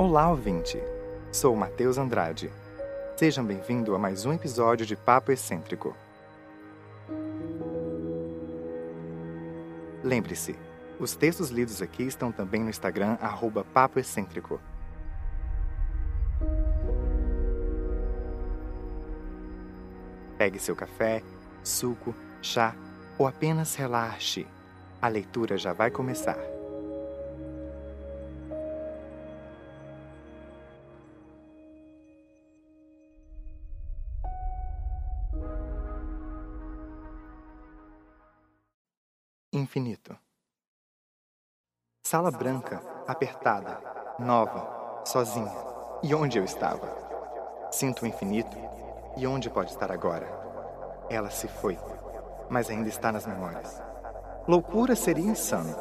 Olá, ouvinte! Sou Matheus Andrade. Sejam bem-vindos a mais um episódio de Papo Excêntrico. Lembre-se, os textos lidos aqui estão também no Instagram, arroba Papo Excêntrico. Pegue seu café, suco, chá ou apenas relaxe. A leitura já vai começar. Infinito. Sala branca, apertada, nova, sozinha. E onde eu estava? Sinto o infinito. E onde pode estar agora? Ela se foi, mas ainda está nas memórias. Loucura seria insano,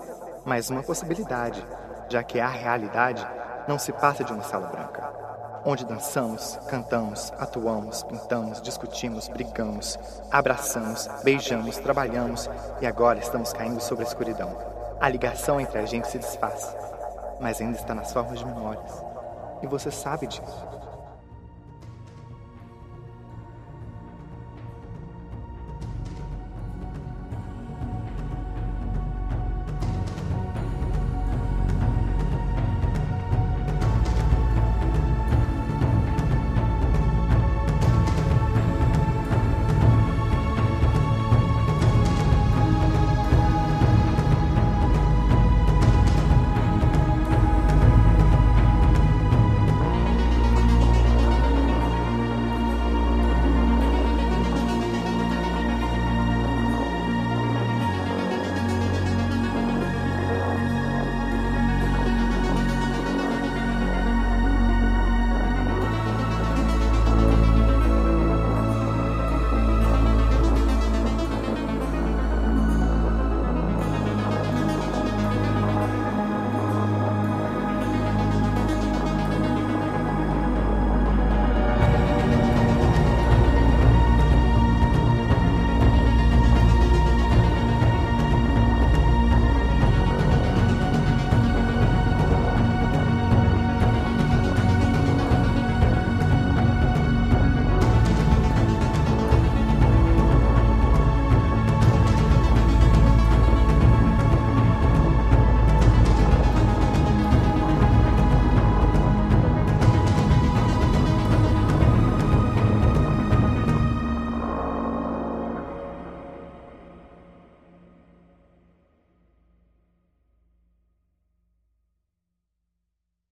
mas uma possibilidade, já que a realidade não se passa de uma sala branca onde dançamos, cantamos, atuamos, pintamos, discutimos, brigamos, abraçamos, beijamos, trabalhamos e agora estamos caindo sobre a escuridão. A ligação entre a gente se desfaz, mas ainda está nas formas de. E você sabe disso.